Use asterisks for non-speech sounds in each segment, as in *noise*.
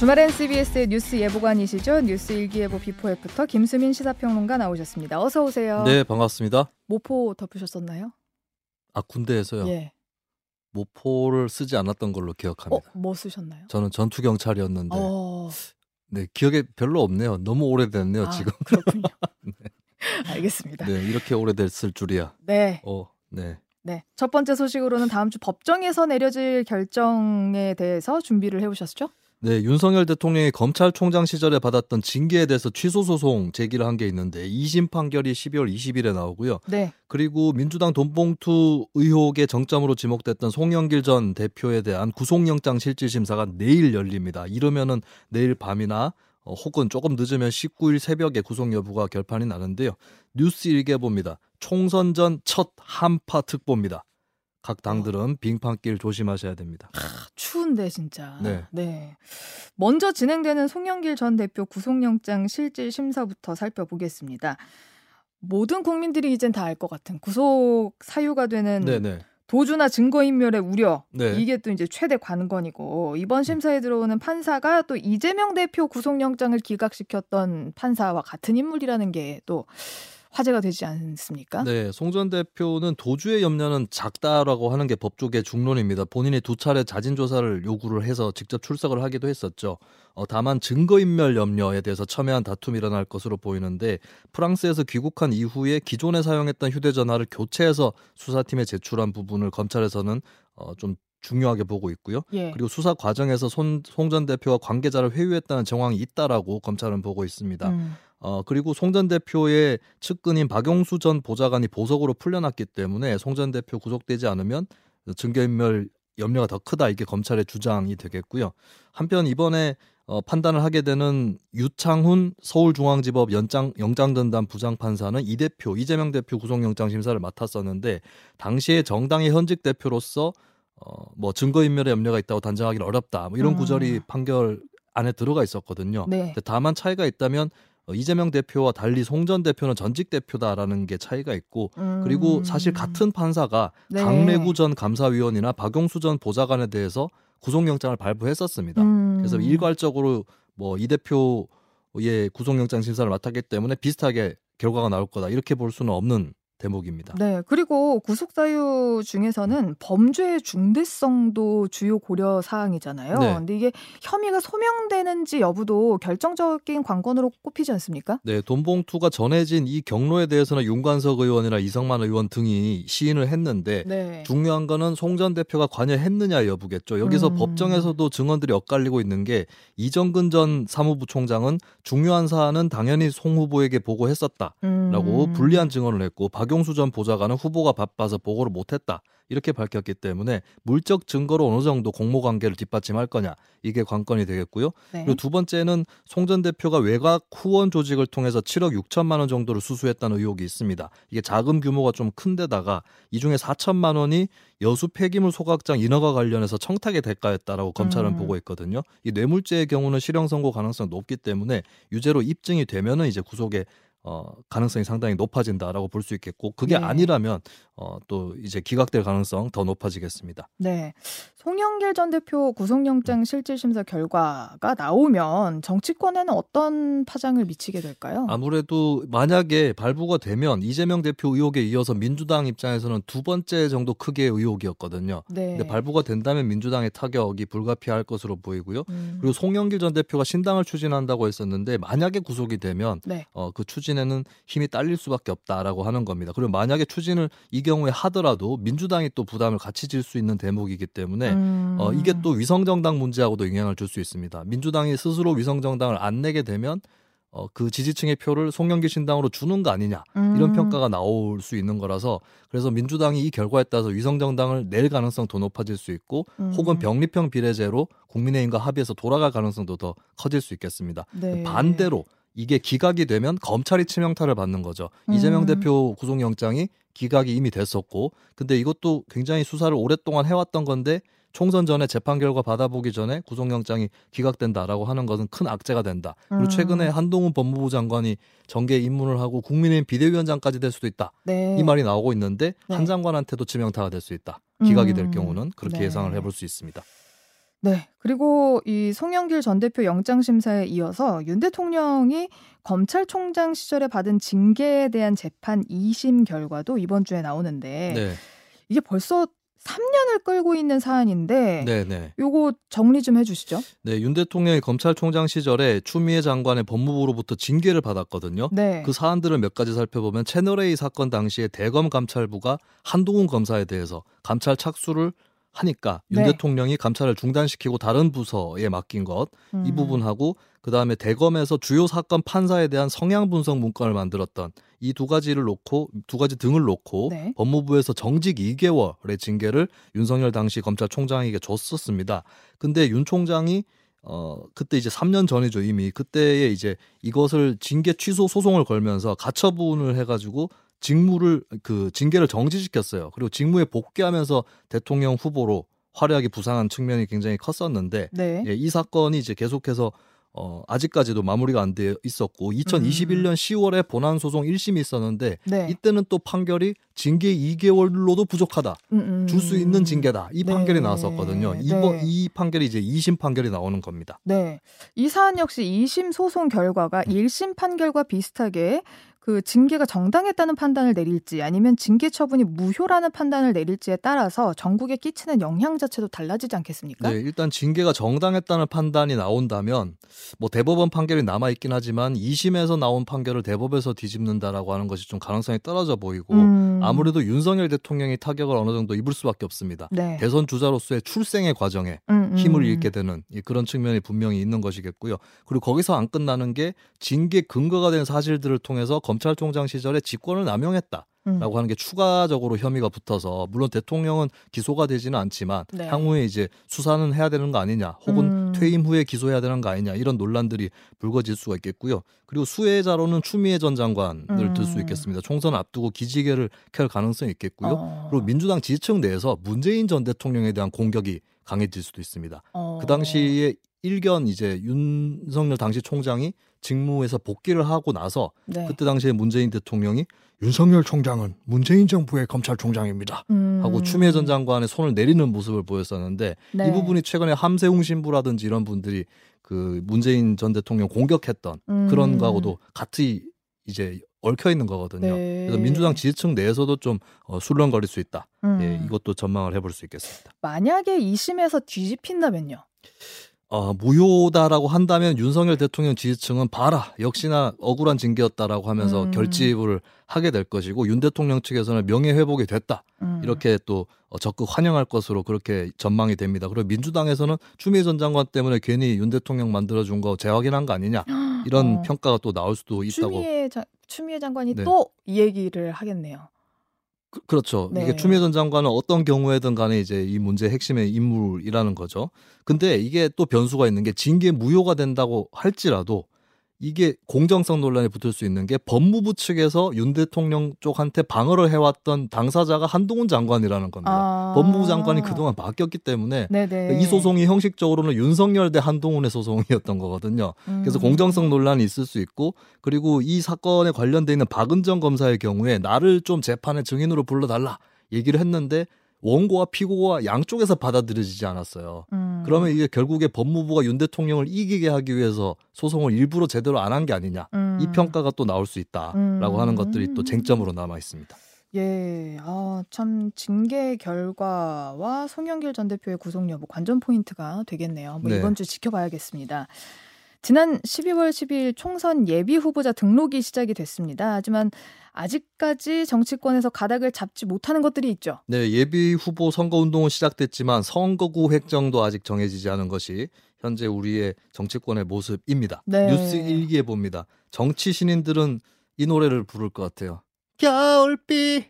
주말엔 CBS의 뉴스 예보관이시죠? 뉴스 일기예보 before after 김수민 시사평론가 나오셨습니다. 어서 오세요. 네, 반갑습니다. 모포 덮으셨었나요? 아, 군대에서요? 예. 모포를 쓰지 않았던 걸로 기억합니다. 어, 뭐 쓰셨나요? 저는 전투 경찰이었는데. 어, 네, 기억에 별로 없네요. 너무 오래됐네요, 아, 지금. *laughs* 그렇군요. 알겠습니다. 네. 네, 이렇게 오래됐을 줄이야. 네. 어, 네. 첫 번째 소식으로는 다음 주 법정에서 내려질 결정에 대해서 준비를 해 오셨죠? 네, 윤석열 대통령이 검찰총장 시절에 받았던 징계에 대해서 취소 소송 제기를 한 게 있는데 2심 판결이 12월 20일에 나오고요. 네. 그리고 민주당 돈봉투 의혹의 정점으로 지목됐던 송영길 전 대표에 대한 구속영장 실질심사가 내일 열립니다. 이러면은 내일 밤이나 어, 혹은 조금 늦으면 19일 새벽에 구속 여부가 결판이 나는데요. 뉴스 일개 봅니다. 총선 전 첫 한파 특보입니다. 각 당들은 빙판길 조심하셔야 됩니다. 추운데 진짜. 네. 먼저 진행되는 송영길 전 대표 구속영장 실질 심사부터 살펴보겠습니다. 모든 국민들이 이젠 다 알 것 같은 구속 사유가 되는 네네. 도주나 증거인멸의 우려 네. 이게 또 이제 최대 관건이고 이번 심사에 들어오는 판사가 또 이재명 대표 구속영장을 기각시켰던 판사와 같은 인물이라는 게또 화제가 되지 않습니까? 네, 송전 대표는 도주의 염려는 작다라고 하는 게 법조계 중론입니다. 본인이 두 차례 자진 조사를 요구를 해서 직접 출석을 하기도 했었죠. 어, 다만 증거인멸 염려에 대해서 첨예한 다툼이 일어날 것으로 보이는데 프랑스에서 귀국한 이후에 기존에 사용했던 휴대전화를 교체해서 수사팀에 제출한 부분을 검찰에서는 어, 좀 중요하게 보고 있고요. 예. 그리고 수사 과정에서 송전 대표가 관계자를 회유했다는 정황이 있다라고 검찰은 보고 있습니다. 음. 어, 그리고 송 전 대표의 측근인 박용수 전 보좌관이 보석으로 풀려났기 때문에 송 전 대표 구속되지 않으면 증거인멸 염려가 더 크다 이게 검찰의 주장이 되겠고요. 한편 이번에 어, 판단을 하게 되는 유창훈 서울중앙지법 연장 영장전담 부장판사는 이 대표 이재명 대표 구속영장 심사를 맡았었는데 당시에 정당의 현직 대표로서 어, 뭐 증거인멸의 염려가 있다고 단정하기는 어렵다 뭐 이런 음. 구절이 판결 안에 들어가 있었거든요. 네. 근데 다만 차이가 있다면 어, 이재명 대표와 달리 송전 대표는 전직 대표다라는 게 차이가 있고 그리고 음. 사실 같은 판사가 네. 강래구 전 감사위원이나 박용수 전 보좌관에 대해서 구속영장을 발부했었습니다. 음. 그래서 일괄적으로 뭐 이 대표의 구속영장 심사를 맡았기 때문에 비슷하게 결과가 나올 거다 이렇게 볼 수는 없는 대목입니다. 네, 그리고 구속 사유 중에서는 범죄의 중대성도 주요 고려 사항이잖아요. 네. 근데 이게 혐의가 소명되는지 여부도 결정적인 관건으로 꼽히지 않습니까? 네, 돈봉투가 전해진 이 경로에 대해서는 윤관석 의원이나 이성만 의원 등이 시인을 했는데 네. 중요한 거는 송 전 대표가 관여했느냐 여부겠죠. 여기서 음. 법정에서도 증언들이 엇갈리고 있는 게 이정근 전 사무부 총장은 중요한 사안은 당연히 송 후보에게 보고했었다라고 음. 불리한 증언을 했고 박 용수 전 보좌관은 후보가 바빠서 보고를 못했다 이렇게 밝혔기 때문에 물적 증거로 어느 정도 공모 관계를 뒷받침할 거냐 이게 관건이 되겠고요. 네. 그리고 두 번째는 송 전 대표가 외곽 후원 조직을 통해서 7억 6천만 원 정도를 수수했다는 의혹이 있습니다. 이게 자금 규모가 좀 큰데다가 이 중에 4천만 원이 여수 폐기물 소각장 인허가 관련해서 청탁의 대가였다라고 검찰은 음. 보고 있거든요. 이 뇌물죄의 경우는 실형 선고 가능성이 높기 때문에 유죄로 입증이 되면은 이제 구속의 어, 가능성이 상당히 높아진다라고 볼 수 있겠고 그게 네. 아니라면 어, 또 이제 기각될 가능성 더 높아지겠습니다. 네. 송영길 전 대표 구속영장 실질심사 결과가 나오면 정치권에는 어떤 파장을 미치게 될까요? 아무래도 만약에 발부가 되면 이재명 대표 의혹에 이어서 민주당 입장에서는 두 번째 정도 크기의 의혹이었거든요. 네. 근데 발부가 된다면 민주당의 타격이 불가피할 것으로 보이고요. 음. 그리고 송영길 전 대표가 신당을 추진한다고 했었는데 만약에 구속이 되면 네. 어, 그 추진 에는 힘이 딸릴 수밖에 없다라고 하는 겁니다. 그리고 만약에 추진을 이 경우에 하더라도 민주당이 또 부담을 같이 질 수 있는 대목이기 때문에 음. 어, 이게 또 위성정당 문제하고도 영향을 줄 수 있습니다. 민주당이 스스로 위성정당을 안 내게 되면 어, 그 지지층의 표를 송영길 신당으로 주는 거 아니냐 이런 음. 평가가 나올 수 있는 거라서 그래서 민주당이 이 결과에 따라서 위성정당을 낼 가능성 더 높아질 수 있고 음. 혹은 병립형 비례제로 국민의힘과 합의해서 돌아갈 가능성도 더 커질 수 있겠습니다. 네. 반대로 이게 기각이 되면 검찰이 치명타를 받는 거죠. 음. 이재명 대표 구속영장이 기각이 이미 됐었고, 근데 이것도 굉장히 수사를 오랫동안 해왔던 건데 총선 전에 재판 결과 받아보기 전에 구속영장이 기각된다라고 하는 것은 큰 악재가 된다. 그리고 음. 최근에 한동훈 법무부 장관이 정계 입문을 하고 국민의힘 비대위원장까지 될 수도 있다. 네. 이 말이 나오고 있는데 네. 한 장관한테도 치명타가 될 수 있다. 기각이 될 음. 경우는 그렇게 네. 예상을 해볼 수 있습니다. 네. 그리고 이 송영길 전 대표 영장 심사에 이어서 윤 대통령이 검찰총장 시절에 받은 징계에 대한 재판 2심 결과도 이번 주에 나오는데 네. 이게 벌써 3년을 끌고 있는 사안인데 네, 네. 요거 정리 좀 해주시죠. 네, 윤 대통령이 검찰총장 시절에 추미애 장관의 법무부로부터 징계를 받았거든요. 네. 그 사안들을 몇 가지 살펴보면 채널A 사건 당시에 대검 감찰부가 한동훈 검사에 대해서 감찰 착수를 하니까 윤 네. 대통령이 감찰을 중단시키고 다른 부서에 맡긴 것이 음. 부분하고 그 다음에 대검에서 주요 사건 판사에 대한 성향 분석 문건을 만들었던 이 두 가지를 놓고 두 가지 등을 놓고 네. 법무부에서 정직 2개월의 징계를 윤석열 당시 검찰총장에게 줬었습니다. 근데 윤 총장이 어 그때 이제 3년 전이죠 이미 그때에 이제 이것을 징계 취소 소송을 걸면서 가처분을 해가지고 직무를 그 징계를 정지시켰어요. 그리고 직무에 복귀하면서 대통령 후보로 화려하게 부상한 측면이 굉장히 컸었는데 네. 예, 이 사건이 이제 계속해서 어, 아직까지도 마무리가 안 돼 있었고 2021년 10월에 본안 소송 1심이 있었는데 음. 네. 이때는 또 판결이 징계 2개월로도 부족하다. 음, 음. 줄수 있는 징계다. 이 네. 판결이 나왔었거든요. 이번 네. 이 판결이 이제 2심 판결이 나오는 겁니다. 네. 이 사안 역시 2심 소송 결과가 1심 판결과 비슷하게 그 징계가 정당했다는 판단을 내릴지 아니면 징계 처분이 무효라는 판단을 내릴지에 따라서 전국에 끼치는 영향 자체도 달라지지 않겠습니까? 네, 일단 징계가 정당했다는 판단이 나온다면 뭐 대법원 판결이 남아 있긴 하지만 2심에서 나온 판결을 대법에서 뒤집는다라고 하는 것이 좀 가능성이 떨어져 보이고 음. 아무래도 윤석열 대통령이 타격을 어느 정도 입을 수밖에 없습니다. 네. 대선 주자로서의 출생의 과정에 음, 음. 힘을 잃게 되는 이 그런 측면이 분명히 있는 것이겠고요. 그리고 거기서 안 끝나는 게 징계 근거가 된 사실들을 통해서 검 찰총장 시절에 직권을 남용했다. 음. 라고 하는 게 추가적으로 혐의가 붙어서 물론 대통령은 기소가 되지는 않지만 네. 향후에 이제 수사는 해야 되는 거 아니냐 혹은 음. 퇴임 후에 기소해야 되는 거 아니냐 이런 논란들이 불거질 수가 있겠고요. 그리고 수혜자로는 추미애 전 장관을 음. 들수 있겠습니다. 총선 앞두고 기지개를 켤 가능성이 있겠고요. 어. 그리고 민주당 지지층 내에서 문재인 전 대통령에 대한 공격이 강해질 수도 있습니다. 어. 그 당시에 일견 이제 윤석열 당시 총장이 직무에서 복귀를 하고 나서 네. 그때 당시에 문재인 대통령이 윤석열 총장은 문재인 정부의 검찰총장입니다. 음. 하고 추미애 전 장관의 손을 내리는 모습을 보였었는데 네. 이 부분이 최근에 함세웅 신부라든지 이런 분들이 그 문재인 전 대통령 공격했던 음. 그런 거하고도 같이 이제 얽혀 있는 거거든요. 네. 그래서 민주당 지지층 내에서도 좀 어, 술렁거릴 수 있다. 음. 예, 이것도 전망을 해볼 수 있겠습니다. 만약에 2심에서 뒤집힌다면요. 어, 무효다라고 한다면 윤석열 대통령 지지층은 봐라 역시나 억울한 징계였다라고 하면서 음. 결집을 하게 될 것이고 윤 대통령 측에서는 명예 회복이 됐다 음. 이렇게 또 어, 적극 환영할 것으로 그렇게 전망이 됩니다. 그리고 민주당에서는 추미애 전 장관 때문에 괜히 윤 대통령 만들어준 거 재확인한 거 아니냐 이런 *gasps* 어. 평가가 또 나올 수도 있다고. 추미애 자, 추미애 장관이 네. 또이 얘기를 하겠네요. 그, 렇죠 네. 이게 추미애 전 장관은 어떤 경우에든 간에 이제 이 문제의 핵심의 인물이라는 거죠. 근데 이게 또 변수가 있는 게 징계 무효가 된다고 할지라도 이게 공정성 논란이 붙을 수 있는 게 법무부 측에서 윤 대통령 쪽한테 방어를 해왔던 당사자가 한동훈 장관이라는 겁니다. 아. 법무부 장관이 그동안 바뀌었기 때문에 네네. 이 소송이 형식적으로는 윤석열 대 한동훈의 소송이었던 거거든요. 그래서 음. 공정성 논란이 있을 수 있고 그리고 이 사건에 관련돼 있는 박은정 검사의 경우에 나를 좀 재판의 증인으로 불러달라 얘기를 했는데 원고와 피고가 양쪽에서 받아들여지지 않았어요. 음. 그러면 이게 결국에 법무부가 윤 대통령을 이기게 하기 위해서 소송을 일부러 제대로 안 한 게 아니냐 음. 이 평가가 또 나올 수 있다라고 음. 하는 것들이 또 쟁점으로 남아 있습니다. 예, 아, 참 징계 결과와 송영길 전 대표의 구속 여부 관전 포인트가 되겠네요. 뭐 네. 이번 주 지켜봐야겠습니다. 지난 12월 10일 총선 예비 후보자 등록이 시작이 됐습니다. 하지만 아직까지 정치권에서 가닥을 잡지 못하는 것들이 있죠. 네, 예비 후보 선거 운동은 시작됐지만 선거구 획정도 아직 정해지지 않은 것이 현재 우리의 정치권의 모습입니다. 네. 뉴스 일기에 봅니다. 정치 신인들은 이 노래를 부를 것 같아요. 겨울비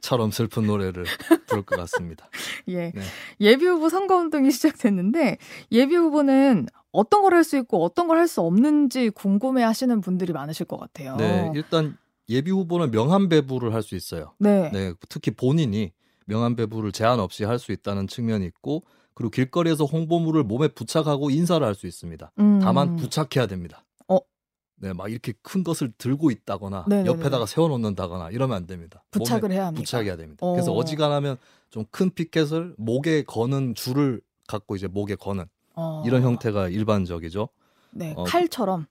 처럼 슬픈 노래를 부를 것 같습니다. *laughs* 예. 네. 예비 후보 선거 운동이 시작됐는데 예비 후보는 어떤 걸 할 수 있고 어떤 걸 할 수 없는지 궁금해 하시는 분들이 많으실 것 같아요. 네, 일단 예비 후보는 명함 배부를 할 수 있어요. 네. 네, 특히 본인이 명함 배부를 제한 없이 할 수 있다는 측면이 있고 그리고 길거리에서 홍보물을 몸에 부착하고 인사를 할 수 있습니다. 음. 다만 부착해야 됩니다. 어? 네, 막 이렇게 큰 것을 들고 있다거나 네네네. 옆에다가 세워놓는다거나 이러면 안 됩니다. 부착을 해야 합니다. 부착해야 됩니다. 어. 그래서 어지간하면 좀 큰 피켓을 목에 거는 줄을 갖고 이제 목에 거는 어. 이런 형태가 일반적이죠. 네, 어, 칼처럼.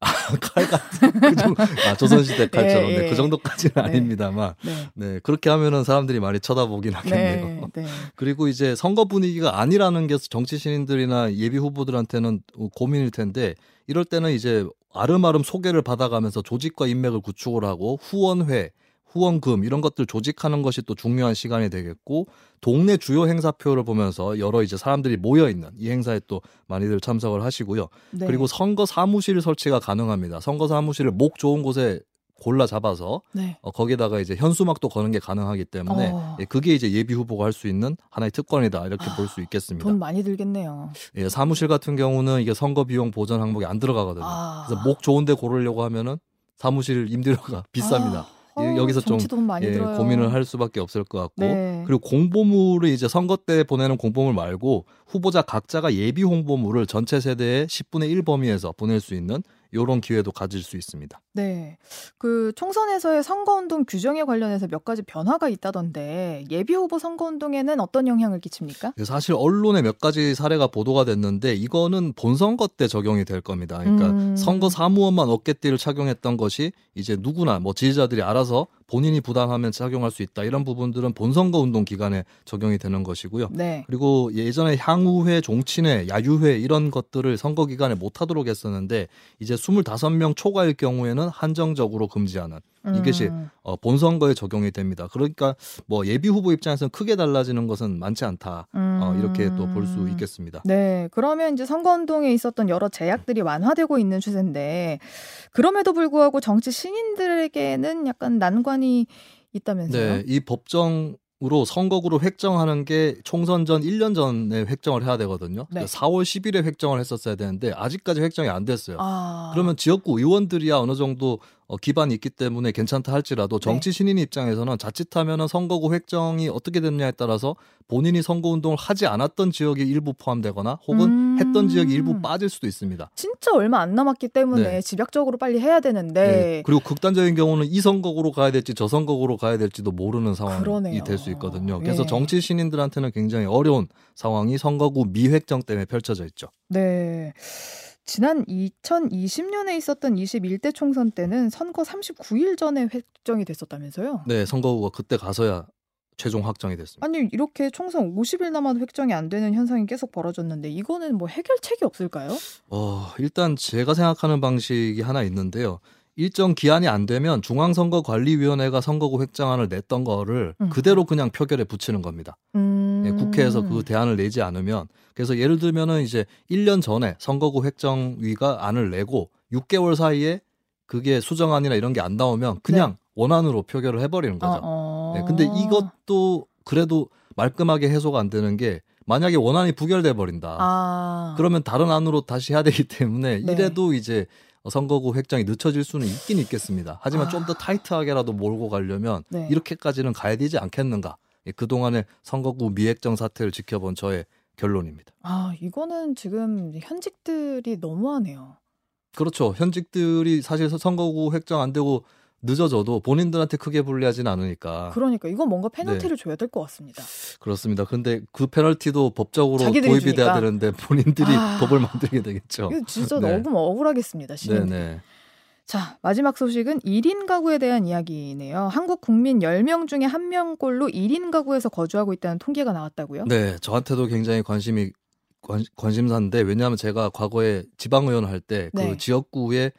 *laughs* 칼 같은 그 정도, 아 조선시대 *laughs* 칼처럼 예, 네, 예. 그 정도까지는 네. 아닙니다만 네. 네 그렇게 하면은 사람들이 많이 쳐다보긴 하겠네요. 네, 네. *laughs* 그리고 이제 선거 분위기가 아니라는 게 정치 신인들이나 예비 후보들한테는 고민일 텐데 이럴 때는 이제 아름아름 소개를 받아가면서 조직과 인맥을 구축을 하고 후원회, 후원금 이런 것들 조직하는 것이 또 중요한 시간이 되겠고 동네 주요 행사표를 보면서 여러 이제 사람들이 모여 있는 이 행사에 또 많이들 참석을 하시고요. 네. 그리고 선거 사무실 설치가 가능합니다. 선거 사무실을 목 좋은 곳에 골라 잡아서 네. 어, 거기다가 이제 현수막도 거는 게 가능하기 때문에 어. 예, 그게 이제 예비 후보가 할 수 있는 하나의 특권이다 이렇게 아, 볼수 있겠습니다. 돈 많이 들겠네요. 예, 사무실 같은 경우는 이게 선거 비용 보전 항목에 안 들어가거든요. 아. 그래서 목 좋은데 고르려고 하면은 사무실 임대료가 *laughs* 비쌉니다. 아, 이- 여기서 좀, 예, 들어요. 고민을 할 수밖에 없을 것 같고 네. 그리고 공보물을 이제 선거 때 보내는 공보물 말고 후보자 각자가 예비 홍보물을 전체 세대의 10분의 1 범위에서 보낼 수 있는 이런 기회도 가질 수 있습니다. 네. 그 총선에서의 선거운동 규정에 관련해서 몇 가지 변화가 있다던데 예비 후보 선거운동에는 어떤 영향을 끼칩니까? 사실 언론에 몇 가지 사례가 보도가 됐는데 이거는 본선거 때 적용이 될 겁니다. 그러니까 음. 선거 사무원만 어깨띠를 착용했던 것이 이제 누구나 뭐 지지자들이 알아서 본인이 부담하면 착용할 수 있다. 이런 부분들은 본선거 운동 기간에 적용이 되는 것이고요. 네. 그리고 예전에 향후회, 종친회, 야유회 이런 것들을 선거 기간에 못 하도록 했었는데 이제 25명 초과일 경우에는 한정적으로 금지하는 이것이 음. 어, 본선거에 적용이 됩니다. 그러니까 뭐 예비 후보 입장에서는 크게 달라지는 것은 많지 않다. 어, 이렇게 또 볼수 음. 있겠습니다. 네, 그러면 이제 선거운동에 있었던 여러 제약들이 완화되고 있는 추세인데 그럼에도 불구하고 정치 신인들에게는 약간 난관이 있다면서요? 네, 이 법정 으로 선거구를 획정하는 게 총선 전 1년 전에 획정을 해야 되거든요. 네. 4월 10일에 획정을 했었어야 되는데 아직까지 획정이 안 됐어요. 아, 그러면 지역구 의원들이야 어느 정도 어, 기반이 있기 때문에 괜찮다 네. 할지라도 정치 신인 입장에서는 자칫하면 은 선거구 획정이 어떻게 됐냐에 따라서 본인이 선거 운동을 하지 않았던 지역이 일부 포함되거나 혹은 음. 했던 지역이 일부 빠질 수도 있습니다. 진짜 얼마 안 남았기 때문에 네. 집약적으로 빨리 해야 되는데 네. 그리고 극단적인 경우는 이 선거구로 가야 될지 저 선거구로 가야 될지도 모르는 상황이. 될 수 있거든요. 그래서 예. 정치 신인들한테는 굉장히 어려운 상황이 선거구 미획정 때문에 펼쳐져 있죠. 네. 지난 2020년에 있었던 21대 총선 때는 선거 39일 전에 획정이 됐었다면서요? 네, 선거구가 그때 가서야 최종 확정이 됐습니다. 아니 이렇게 총선 50일 남아도 획정이 안 되는 현상이 계속 벌어졌는데 이거는 뭐 해결책이 없을까요? 어, 일단 제가 생각하는 방식이 하나 있는데요. 일정 기한이 안 되면 중앙선거관리위원회가 선거구 획정안을 냈던 거를 음. 그대로 그냥 표결에 붙이는 겁니다. 음... 예, 국회에서 그 대안을 내지 않으면 그래서 예를 들면은 이제 1년 전에 선거구 획정위가 안을 내고 6개월 사이에 그게 수정안이나 이런 게 안 나오면 그냥 원안으로 표결을 해버리는 거죠. 네. 어, 어... 네, 근데 이것도 그래도 말끔하게 해소가 안 되는 게 만약에 원안이 부결돼 버린다. 아... 그러면 다른 안으로 다시 해야 되기 때문에 네. 이래도 이제 선거구 획정이 늦춰질 수는 있긴 있겠습니다. 하지만 아. 좀더 타이트하게라도 몰고 가려면 네. 이렇게까지는 가야 되지 않겠는가. 예, 그동안의 선거구 미획정 사태를 지켜본 저의 결론입니다. 아 이거는 지금 현직들이 너무하네요. 그렇죠. 현직들이 사실 선거구 획정 안 되고 늦어져도 본인들한테 크게 불리하진 않으니까. 그러니까 이건 뭔가 페널티를 네. 줘야 될 것 같습니다. 그렇습니다. 근데 그 페널티도 법적으로 도입이 돼야 주니까. 되는데 본인들이 아. 법을 만들게 되겠죠. 이거 진짜 네. 너무 억울하겠습니다. 신인. 네네. 자, 마지막 소식은 1인 가구에 대한 이야기네요. 한국 국민 10명 중에 1명꼴로 1인 가구에서 거주하고 있다는 통계가 나왔다고요? 네, 저한테도 굉장히 관심이 관, 관심사인데 왜냐하면 제가 과거에 지방의원 할 때그 네. 지역구의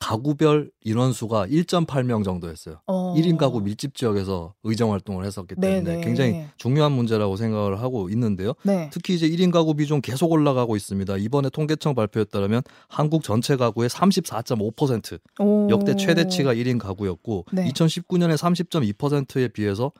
가구별 인원수가 1.8명 정도였어요. 어. 1인 가구 밀집 지역에서 의정 활동을 했었기 때문에 네네. 굉장히 중요한 문제라고 생각을 하고 있는데요. 네. 특히 이제 1인 가구 비중 계속 올라가고 있습니다. 이번에 통계청 발표에 따르면 한국 전체 가구의 34.5% 오. 역대 최대치가 1인 가구였고 네. 2019년에 30.2%에 비해서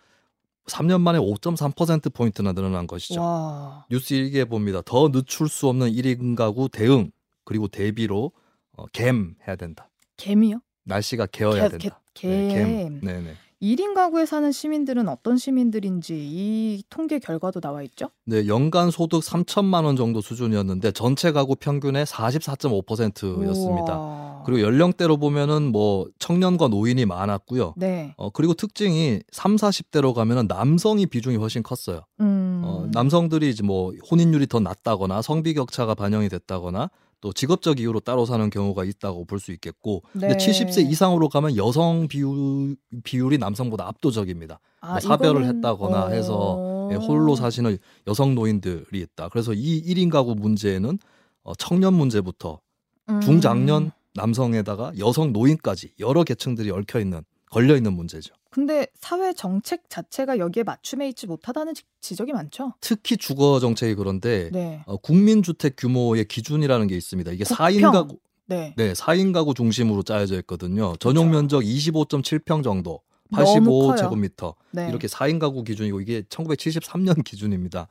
3년 만에 5.3% 포인트나 늘어난 것이죠. 와. 뉴스 일기예봅니다. 더 늦출 수 없는 1인 가구 대응 그리고 대비로 어, 갬 해야 된다. 갬이요? 날씨가 개어야 개- 된다. 개- 네, 갬. 네네. 1인 가구에 사는 시민들은 어떤 시민들인지 이 통계 결과도 나와 있죠? 네, 연간 소득 3천만 원 정도 수준이었는데 전체 가구 평균의 44.5%였습니다. 우와. 그리고 연령대로 보면은 뭐 청년과 노인이 많았고요. 네. 어, 그리고 특징이 3, 40대로 가면은 남성이 비중이 훨씬 컸어요. 음. 어, 남성들이 이제 뭐 혼인율이 더 낮다거나 성비 격차가 반영이 됐다거나 또 직업적 이유로 따로 사는 경우가 있다고 볼 수 있겠고 근데 네. 70세 이상으로 가면 여성 비율, 비율이 남성보다 압도적입니다. 아, 뭐 사별을 이거는- 했다거나 해서 어. 예, 홀로 사시는 여성 노인들이 있다. 그래서 이 1인 가구 문제는 어, 청년 문제부터 음. 중장년 남성에다가 여성 노인까지 여러 계층들이 얽혀 있는 걸려 있는 문제죠. 근데 사회 정책 자체가 여기에 맞춤해 있지 못하다는 지- 지적이 많죠. 특히 주거 정책이 그런데 네. 어, 국민주택 규모의 기준이라는 게 있습니다. 이게 국평. 4인 가구 네. 네, 4인 가구 중심으로 짜여져 있거든요. 전용. 면적 25.7평 정도, 너무 커요. 85 제곱미터. 네. 이렇게 4인 가구 기준이고 이게 1973년 기준입니다.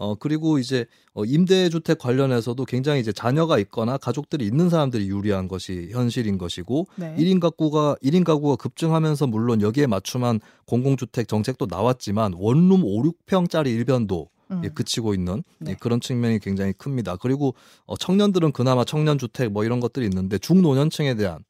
어 그리고 이제 어, 임대 주택 관련해서도 굉장히 이제 자녀가 있거나 가족들이 있는 사람들이 유리한 것이 현실인 것이고 네. 1인 가구가 1인 가구가 급증하면서 물론 여기에 맞춤한 공공주택 정책도 나왔지만 원룸 5, 6평짜리 일변도 음. 예, 그치고 있는 네. 예, 그런 측면이 굉장히 큽니다. 그리고 어, 청년들은 그나마 청년 주택 뭐 이런 것들이 있는데 중노년층에 대한 음,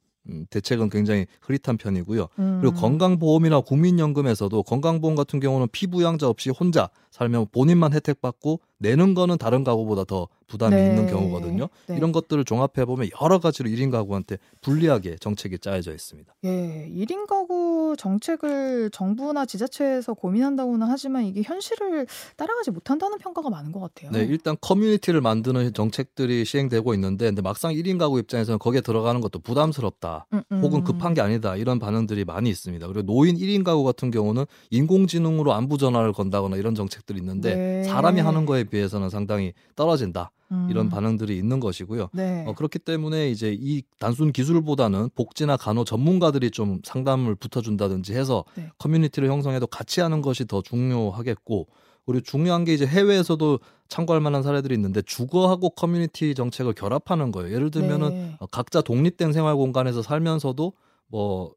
대책은 굉장히 흐릿한 편이고요. 그리고 음. 건강보험이나 국민연금에서도 건강보험 같은 경우는 피부양자 없이 혼자 살면 본인만 혜택 받고 내는 거는 다른 가구보다 더 부담이 네. 있는 경우거든요. 네. 이런 것들을 종합해 보면 여러 가지로 1인 가구한테 불리하게 정책이 짜여져 있습니다. 예, 1인 가구 정책을 정부나 지자체에서 고민한다고는 하지만 이게 현실을 따라가지 못한다는 평가가 많은 것 같아요. 네, 일단 커뮤니티를 만드는 정책들이 시행되고 있는데 근데 막상 1인 가구 입장에서는 거기에 들어가는 것도 부담스럽다. 음, 음. 혹은 급한 게 아니다 이런 반응들이 많이 있습니다. 그리고 노인 1인 가구 같은 경우는 인공지능으로 안부 전화를 건다거나 이런 정책들이 있는데 네. 사람이 하는 거에 비해서는 상당히 떨어진다 음. 이런 반응들이 있는 것이고요. 네. 어, 그렇기 때문에 이제 이 단순 기술보다는 복지나 간호 전문가들이 좀 상담을 붙어준다든지 해서 네. 커뮤니티를 형성해도 같이 하는 것이 더 중요하겠고 그리고 중요한 게 이제 해외에서도 참고할 만한 사례들이 있는데 주거하고 커뮤니티 정책을 결합하는 거예요. 예를 들면은 네. 어, 각자 독립된 생활 공간에서 살면서도 뭐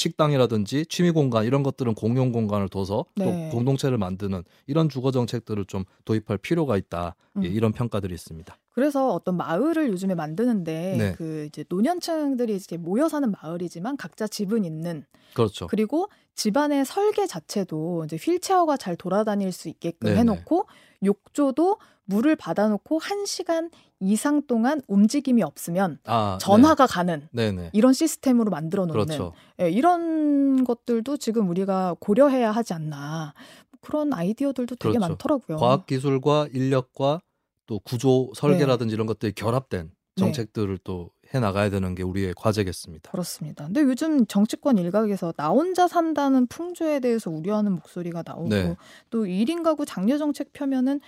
식당이라든지 취미 공간 이런 것들은 공용 공간을 둬서 네. 또 공동체를 만드는 이런 주거 정책들을 좀 도입할 필요가 있다. 예, 음. 이런 평가들이 있습니다. 그래서 어떤 마을을 요즘에 만드는데 네. 그 이제 노년층들이 이제 모여 사는 마을이지만 각자 집은 있는 그렇죠. 그리고 집안의 설계 자체도 이제 휠체어가 잘 돌아다닐 수 있게끔 네네. 해놓고 욕조도 물을 받아놓고 한 시간 이상 동안 움직임이 없으면 아, 전화가 가는 네. 네네. 이런 시스템으로 만들어 놓는 그렇죠. 예, 이런 것들도 지금 우리가 고려해야 하지 않나 그런 아이디어들도 되게 그렇죠. 많더라고요. 과학 기술과 인력과 또 구조 설계라든지 이런 것들이 결합된 네. 정책들을 또해 나가야 되는 게 우리의 과제겠습니다. 그렇습니다. 근데 요즘 정치권 일각에서 나 혼자 산다는 풍조에 대해서 우려하는 목소리가 나오고 네. 또 1인 가구 장려 정책 펴면은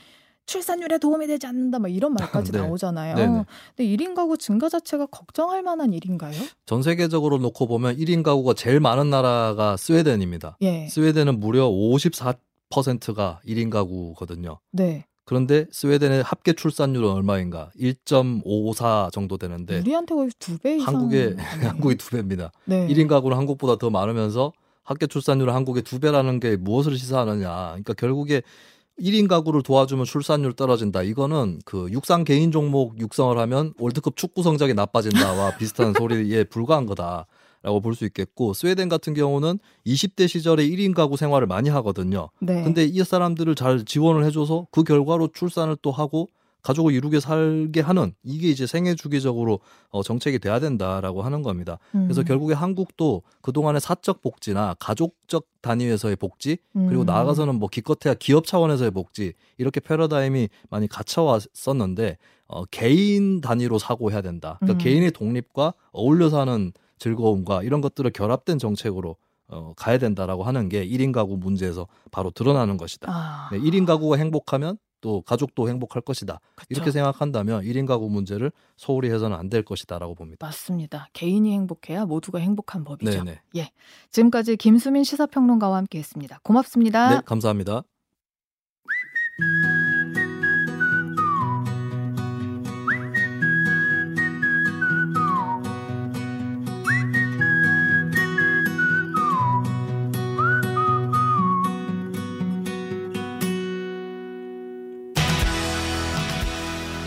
출산율에 도움이 되지 않는다 막 이런 말까지 *laughs* 네. 나오잖아요. 네네. 근데 1인 가구 증가 자체가 걱정할 만한 일인가요? 전 세계적으로 놓고 보면 1인 가구가 제일 많은 나라가 스웨덴입니다. 예. 스웨덴은 무려 54%가 1인 가구거든요. 네. 그런데 스웨덴의 합계 출산율은 얼마인가? 1.54 정도 되는데 우리한테 거의 두배 이상 한국의. *laughs* 한국이 두 배입니다. 네. 1인 가구는 한국보다 더 많으면서 합계 출산율은 한국의 두 배라는 게 무엇을 시사하느냐. 그러니까 결국에 1인 가구를 도와주면 출산율 떨어진다. 이거는 그 육상 개인 종목 육성을 하면 월드컵 축구 성적이 나빠진다와 *laughs* 비슷한 소리에 불과한 거다. 라고 볼 수 있겠고 스웨덴 같은 경우는 20대 시절에 1인 가구 생활을 많이 하거든요. 네. 근데 이 사람들을 잘 지원을 해줘서 그 결과로 출산을 또 하고 가족을 이루게 살게 하는 이게 이제 생애 주기적으로 어, 정책이 돼야 된다라고 하는 겁니다. 그래서 음. 결국에 한국도 그동안의 사적 복지나 가족적 단위에서의 복지 그리고 음. 나아가서는 뭐 기껏해야 기업 차원에서의 복지 이렇게 패러다임이 많이 갇혀 왔었는데 어, 개인 단위로 사고해야 된다. 그러니까 음. 개인의 독립과 어울려 사는 즐거움과 이런 것들을 결합된 정책으로 어, 가야 된다라고 하는 게 1인 가구 문제에서 바로 드러나는 것이다. 아. 네, 1인 가구가 행복하면 또 가족도 행복할 것이다. 그쵸. 이렇게 생각한다면 1인 가구 문제를 소홀히 해서는 안 될 것이다라고 봅니다. 맞습니다. 개인이 행복해야 모두가 행복한 법이죠. 네네. 지금까지 김수민 시사평론가와 함께 했습니다. 고맙습니다. 네, 감사합니다.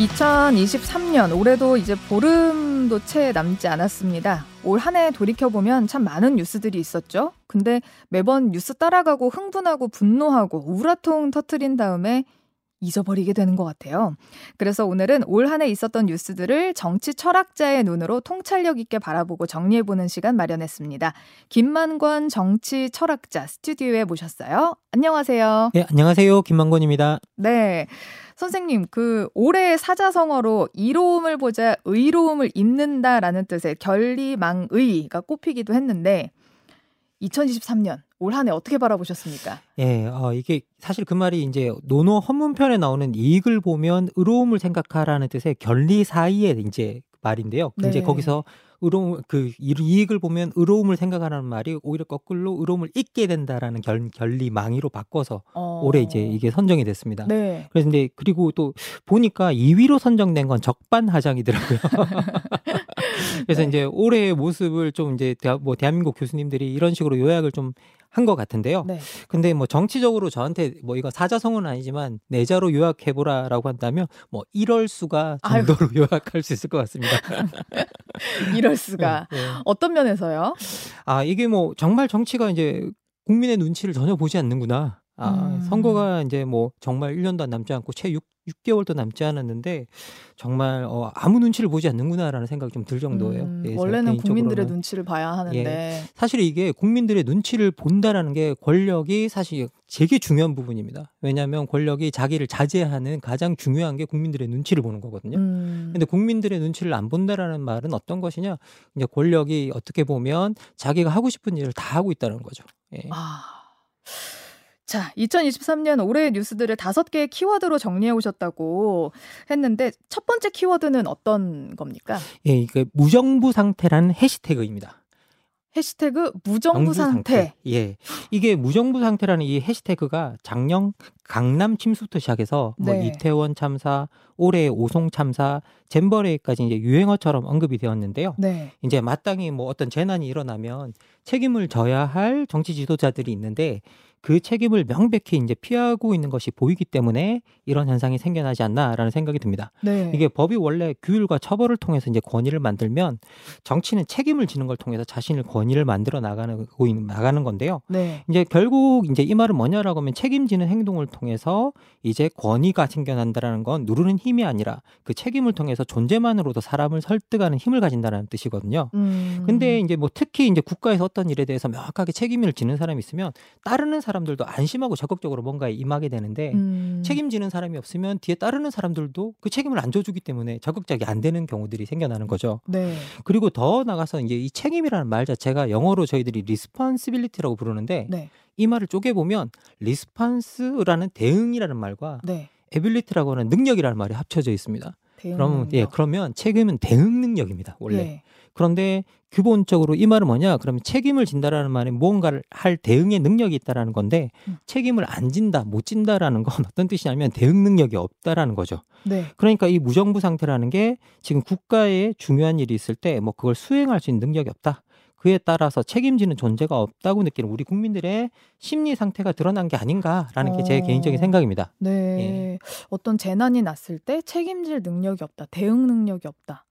2023년 올해도 이제 보름도 채 남지 않았습니다. 올 한 해 돌이켜보면 참 많은 뉴스들이 있었죠. 근데 매번 뉴스 따라가고 흥분하고 분노하고 우라통 터트린 다음에 잊어버리게 되는 것 같아요. 그래서 오늘은 올 한 해 있었던 뉴스들을 정치 철학자의 눈으로 통찰력 있게 바라보고 정리해보는 시간 마련했습니다. 김만권 정치 철학자 스튜디오에 모셨어요. 안녕하세요. 네, 안녕하세요. 김만권입니다. 네. 선생님, 그 올해 사자성어로 이로움을 보자 의로움을 입는다라는 뜻의 결리망의가 꼽히기도 했는데 2023년 올 한해 어떻게 바라보셨습니까? 예, 어, 이게 사실 그 말이 이제 노노 헌문편에 나오는 이익을 보면 의로움을 생각하라는 뜻의 결리 사이의 이제 말인데요. 네. 이제 거기서 의로움 그 이익을 보면 의로움을 생각하라는 말이 오히려 거꾸로 의로움을 잊게 된다라는 결, 결리망이로 바꿔서 어... 올해 이제 이게 선정이 됐습니다. 네. 그래서 이제 그리고 또 보니까 2위로 선정된 건 적반하장이더라고요. *laughs* 그래서 네. 이제 올해의 모습을 좀 이제 대하, 뭐 대한민국 교수님들이 이런 식으로 요약을 좀 한 것 같은데요. 네. 근데 뭐 정치적으로 저한테 뭐 이건 사자성어는 아니지만 내자로 요약해보라라고 한다면 뭐 이럴 수가 정도로 아유. *laughs* 요약할 수 있을 것 같습니다. *laughs* 이럴 수가 네, 네. 어떤 면에서요? 아 이게 뭐 정말 정치가 이제 국민의 눈치를 전혀 보지 않는구나. 아, 음. 선거가 이제 뭐 정말 1년도 안 남지 않고 채 6, 6개월도 남지 않았는데 정말 어, 아무 눈치를 보지 않는구나라는 생각이 좀 들 정도예요. 음, 예, 원래는 국민들의 눈치를 봐야 하는데 예, 사실 이게 국민들의 눈치를 본다라는 게 권력이 사실 되게 중요한 부분입니다. 왜냐하면 권력이 자기를 자제하는 가장 중요한 게 국민들의 눈치를 보는 거거든요. 음. 근데 국민들의 눈치를 안 본다라는 말은 어떤 것이냐? 이제 권력이 어떻게 보면 자기가 하고 싶은 일을 다 하고 있다는 거죠. 예. 아. 자, 2023년 올해의 뉴스들을 다섯 개의 키워드로 정리해 오셨다고 했는데 첫 번째 키워드는 어떤 겁니까? 예, 이게 무정부 상태라는 해시태그입니다. 해시태그 무정부 상태. 상태. 예. 이게 무정부 상태라는 이 해시태그가 작년 강남 침수부터 시작해서 뭐 네. 이태원 참사, 올해 오송 참사, 잼버레이까지 이제 유행어처럼 언급이 되었는데요. 네. 이제 마땅히 뭐 어떤 재난이 일어나면 책임을 져야 할 정치 지도자들이 있는데 그 책임을 명백히 이제 피하고 있는 것이 보이기 때문에 이런 현상이 생겨나지 않나라는 생각이 듭니다. 네. 이게 법이 원래 규율과 처벌을 통해서 이제 권위를 만들면 정치는 책임을 지는 걸 통해서 자신을 권위를 만들어 나가는 나가는 건데요. 네. 이제 결국 이제 이 말은 뭐냐라고 하면 책임지는 행동을 통해서 이제 권위가 생겨난다라는 건 누르는 힘이 아니라 그 책임을 통해서 존재만으로도 사람을 설득하는 힘을 가진다는 뜻이거든요. 음. 근데 이제 뭐 특히 이제 국가에서 어떤 일에 대해서 명확하게 책임을 지는 사람이 있으면 따르는 사람 사람들도 안심하고 적극적으로 뭔가에 임하게 되는데 음. 책임지는 사람이 없으면 뒤에 따르는 사람들도 그 책임을 안 져주기 때문에 적극적이 안 되는 경우들이 생겨나는 거죠. 네. 그리고 더 나가서 이제 이 책임이라는 말 자체가 영어로 저희들이 responsibility라고 부르는데 네. 이 말을 쪼개 보면 response라는 대응이라는 말과 네. ability라고 하는 능력이라는 말이 합쳐져 있습니다. 그러면 예 그러면 책임은 대응 능력입니다 원래. 네. 그런데 기본적으로 이 말은 뭐냐? 그러면 책임을 진다라는 말은 무언가를 할 대응의 능력이 있다라는 건데 음. 책임을 안 진다, 못 진다라는 건 *laughs* 어떤 뜻이냐면 대응 능력이 없다라는 거죠. 네. 그러니까 이 무정부 상태라는 게 지금 국가에 중요한 일이 있을 때 뭐 그걸 수행할 수 있는 능력이 없다. 그에 따라서 책임지는 존재가 없다고 느끼는 우리 국민들의 심리 상태가 드러난 게 아닌가라는 어... 게제 개인적인 생각입니다. 네. 예. 어떤 재난이 났을 때 책임질 능력이 없다, 대응 능력이 없다.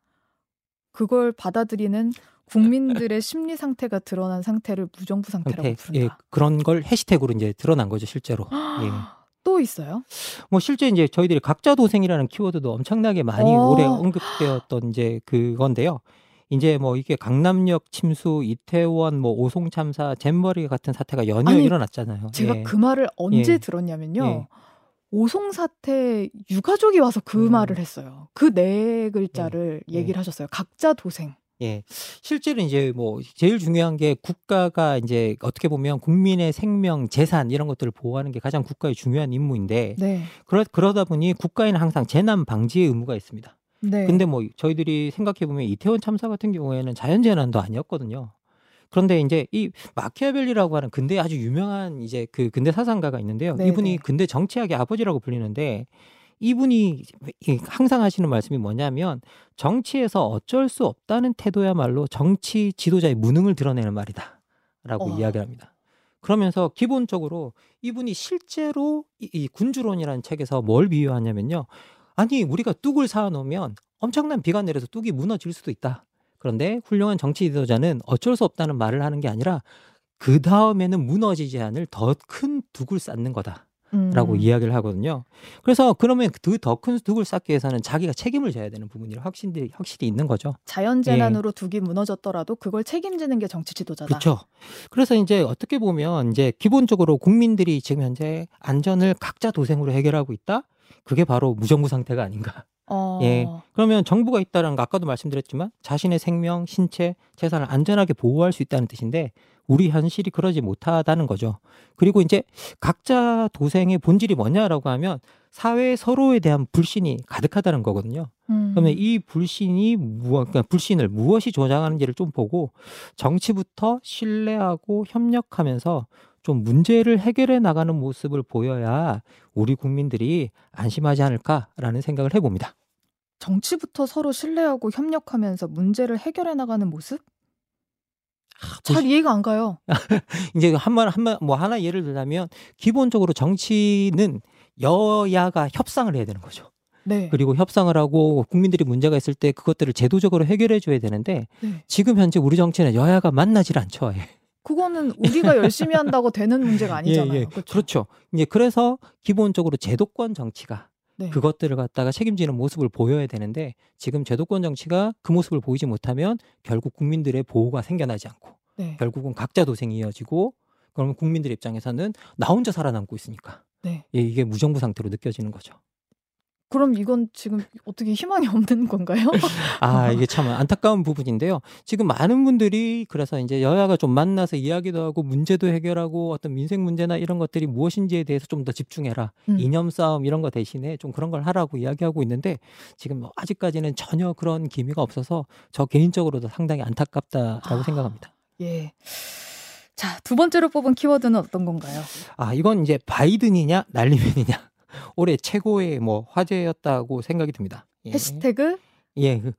그걸 받아들이는 국민들의 심리 상태가 드러난 상태를 무정부 상태라고 상태, 부른다. 예, 그런 걸 해시태그로 이제 드러난 거죠, 실제로. 예. 또 있어요? 뭐 실제 이제 저희들이 각자 도생이라는 키워드도 엄청나게 많이 오. 어. 오래 언급되었던 이제 그건데요. 이제 뭐 이게 강남역 침수, 이태원 뭐 오송 참사, 잼버리 같은 사태가 연이어 아니, 일어났잖아요. 제가 예. 그 말을 언제 예. 들었냐면요. 예. 오송 사태 유가족이 와서 그 음. 말을 했어요. 그 네 글자를 예. 얘기를 하셨어요. 각자 도생. 예. 실제로 이제 뭐 제일 중요한 게 국가가 이제 어떻게 보면 국민의 생명, 재산 이런 것들을 보호하는 게 가장 국가의 중요한 임무인데 네. 그러, 그러다 보니 국가에는 항상 재난 방지의 의무가 있습니다. 네. 근데 뭐 저희들이 생각해 보면 이태원 참사 같은 경우에는 자연 재난도 아니었거든요. 그런데 이제 이 마키아벨리라고 하는 근대 아주 유명한 이제 그 근대 사상가가 있는데요. 네 이분이 네. 근대 정치학의 아버지라고 불리는데 이분이 항상 하시는 말씀이 뭐냐면 정치에서 어쩔 수 없다는 태도야말로 정치 지도자의 무능을 드러내는 말이다라고 어. 이야기를 합니다. 그러면서 기본적으로 이분이 실제로 이, 이 군주론이라는 책에서 뭘 비유하냐면요. 아니 우리가 뚝을 쌓아놓으면 엄청난 비가 내려서 뚝이 무너질 수도 있다. 그런데 훌륭한 정치 지도자는 어쩔 수 없다는 말을 하는 게 아니라 그 다음에는 무너지지 않을 더 큰 둑을 쌓는 거다. 라고 음. 이야기를 하거든요. 그래서 그러면 그 더 큰 둑을 쌓기 위해서는 자기가 책임을 져야 되는 부분이 확실히 확실히 있는 거죠. 자연 재난으로 예. 둑이 무너졌더라도 그걸 책임지는 게 정치 지도자다. 그렇죠. 그래서 이제 어떻게 보면 이제 기본적으로 국민들이 지금 현재 안전을 각자 도생으로 해결하고 있다. 그게 바로 무정부 상태가 아닌가. 어... 예. 그러면 정부가 있다는 거 아까도 말씀드렸지만 자신의 생명, 신체, 재산을 안전하게 보호할 수 있다는 뜻인데 우리 현실이 그러지 못하다는 거죠. 그리고 이제 각자 도생의 본질이 뭐냐라고 하면 사회 서로에 대한 불신이 가득하다는 거거든요. 음. 그러면 이 불신이 무엇, 그러니까 불신을 무엇이 조장하는지를 좀 보고 정치부터 신뢰하고 협력하면서 좀 문제를 해결해 나가는 모습을 보여야 우리 국민들이 안심하지 않을까라는 생각을 해봅니다. 정치부터 서로 신뢰하고 협력하면서 문제를 해결해 나가는 모습? 아, 잘 이해가 안 가요. *laughs* 이제 한말 한말 뭐 하나 예를 들자면 기본적으로 정치는 여야가 협상을 해야 되는 거죠. 네. 그리고 협상을 하고 국민들이 문제가 있을 때 그것들을 제도적으로 해결해 줘야 되는데 네. 지금 현재 우리 정치는 여야가 만나질 않죠. 예. 그거는 우리가 *laughs* 열심히 한다고 되는 문제가 아니잖아요. 예, 예. 그렇죠? 그렇죠. 이제 그래서 기본적으로 제도권 정치가 네. 그것들을 갖다가 책임지는 모습을 보여야 되는데 지금 제도권 정치가 그 모습을 보이지 못하면 결국 국민들의 보호가 생겨나지 않고 네. 결국은 각자 도생이 이어지고 그러면 국민들 입장에서는 나 혼자 살아남고 있으니까 네. 예, 이게 무정부 상태로 느껴지는 거죠. 그럼 이건 지금 어떻게 희망이 *laughs* 없는 건가요? 아, 이게 참 안타까운 부분인데요. 지금 많은 분들이 그래서 이제 여야가 좀 만나서 이야기도 하고 문제도 해결하고 어떤 민생 문제나 이런 것들이 무엇인지에 대해서 좀 더 집중해라. 음. 이념 싸움 이런 거 대신에 좀 그런 걸 하라고 이야기하고 있는데 지금 뭐 아직까지는 전혀 그런 기미가 없어서 저 개인적으로도 상당히 안타깝다라고 아, 생각합니다. 예. 자, 두 번째로 뽑은 키워드는 어떤 건가요? 아, 이건 이제 바이든이냐 날리면이냐. 올해 최고의 뭐 화제였다고 생각이 듭니다. 예. 해시태그 예, 그,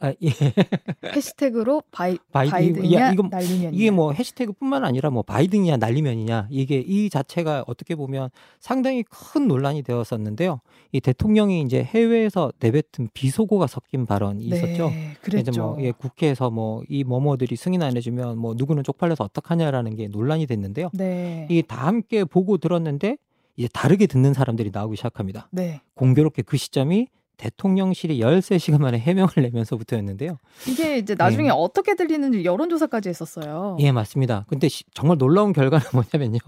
아, 예. *laughs* 해시태그로 바이, 바이든이냐 야, 이건, 날리면 이게 뭐 해시태그뿐만 아니라 뭐 바이든이냐 날리면이냐 이게 이 자체가 어떻게 보면 상당히 큰 논란이 되었었는데요. 이 대통령이 이제 해외에서 내뱉은 비속어가 섞인 발언이 네, 있었죠. 그랬죠. 이제 뭐 예, 국회에서 뭐 이 뭐뭐들이 승인 안 해주면 뭐 누구는 쪽팔려서 어떡하냐라는 게 논란이 됐는데요. 네. 이다 함께 보고 들었는데 이제 다르게 듣는 사람들이 나오기 시작합니다. 네. 공교롭게 그 시점이 대통령실이 13시간 만에 해명을 *laughs* 내면서부터였는데요. 이게 이제 나중에 네. 어떻게 들리는지 여론조사까지 했었어요. 예, 맞습니다. 근데 시, 정말 놀라운 결과는 *laughs* 뭐냐면요.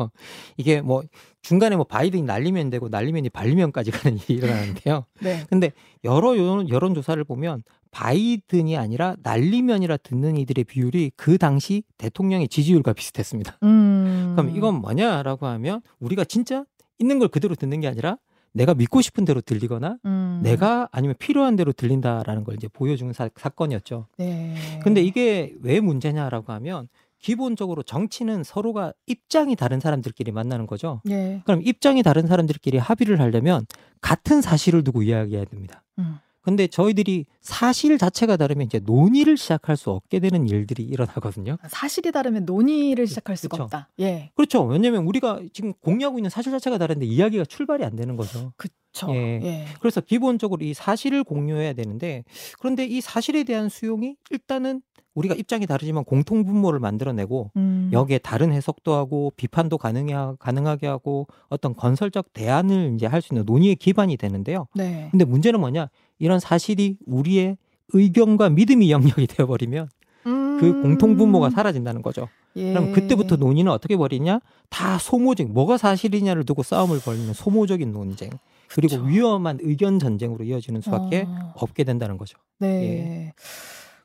이게 뭐 중간에 뭐 바이든이 날리면 되고 날리면이 발리면까지 가는 일이 일어나는데요. *laughs* 네. 근데 여러 여론, 여론조사를 보면 바이든이 아니라 날리면이라 듣는 이들의 비율이 그 당시 대통령의 지지율과 비슷했습니다. 음... 그럼 이건 뭐냐라고 하면 우리가 진짜 있는 걸 그대로 듣는 게 아니라 내가 믿고 싶은 대로 들리거나 음. 내가 아니면 필요한 대로 들린다라는 걸 이제 보여주는 사, 건이었죠 네. 근데 이게 왜 문제냐라고 하면 기본적으로 정치는 서로가 입장이 다른 사람들끼리 만나는 거죠. 네. 그럼 입장이 다른 사람들끼리 합의를 하려면 같은 사실을 두고 이야기해야 됩니다. 음. 근데 저희들이 사실 자체가 다르면 이제 논의를 시작할 수 없게 되는 일들이 일어나거든요. 아, 사실이 다르면 논의를 시작할 수가 그렇죠. 없다. 예. 그렇죠. 왜냐하면 우리가 지금 공유하고 있는 사실 자체가 다른데 이야기가 출발이 안 되는 거죠. 그렇죠. 예. 예. 그래서 기본적으로 이 사실을 공유해야 되는데 그런데 이 사실에 대한 수용이 일단은 우리가 입장이 다르지만 공통 분모를 만들어내고 음. 여기에 다른 해석도 하고 비판도 가능해 가능하게 하고 어떤 건설적 대안을 이제 할 수 있는 논의의 기반이 되는데요. 네. 근데 문제는 뭐냐? 이런 사실이 우리의 의견과 믿음이 영역이 되어버리면 그 음... 그 공통 분모가 사라진다는 거죠. 예. 그럼 그때부터 논의는 어떻게 벌이냐? 다 소모적, 뭐가 사실이냐를 두고 싸움을 벌이는 소모적인 논쟁. 그리고 그쵸. 위험한 의견 전쟁으로 이어지는 수밖에 어... 없게 된다는 거죠. 네. 예.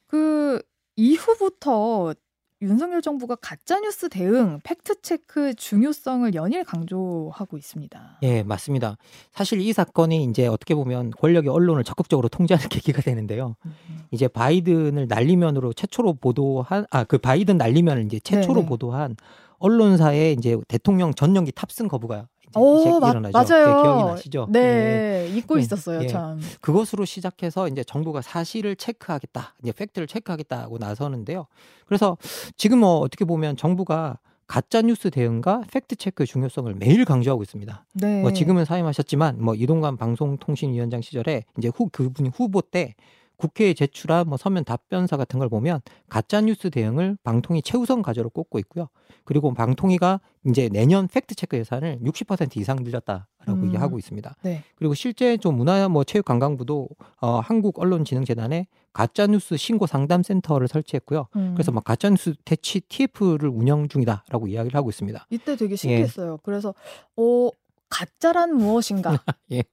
그 이후부터 윤석열 정부가 가짜뉴스 대응, 팩트체크 중요성을 연일 강조하고 있습니다. 예, 맞습니다. 사실 이 사건이 이제 어떻게 보면 권력의 언론을 적극적으로 통제하는 *laughs* 계기가 되는데요. 음. 이제 바이든을 날리면으로 최초로 보도한, 아, 그 바이든 날리면을 이제 최초로 네네. 보도한 언론사의 이제 대통령 전용기 탑승 거부가 오, 마, 일어나죠. 맞아요. 네, 기억이 나시죠? 네, 네. 잊고 네, 있었어요, 네. 참. 그것으로 시작해서 이제 정부가 사실을 체크하겠다, 이제 팩트를 체크하겠다고 나서는데요. 그래서 지금 뭐 어떻게 보면 정부가 가짜 뉴스 대응과 팩트 체크의 중요성을 매일 강조하고 있습니다. 네. 뭐 지금은 사임하셨지만 뭐 이동관 방송통신위원장 시절에 이제 후 그분이 후보 때 국회에 제출한 뭐 서면 답변서 같은 걸 보면 가짜 뉴스 대응을 방통위 최우선 과제로 꼽고 있고요. 그리고 방통위가 이제 내년 팩트 체크 예산을 60% 이상 늘렸다라고 음. 얘기하고 있습니다. 네. 그리고 실제 좀 문화 뭐 체육관광부도 어 한국 언론진흥재단에 가짜 뉴스 신고 상담 센터를 설치했고요. 음. 그래서 막 가짜 뉴스 퇴치 TF를 운영 중이다라고 이야기를 하고 있습니다. 이때 되게 신기했어요. 예. 그래서 어 가짜란 무엇인가? *laughs* 예.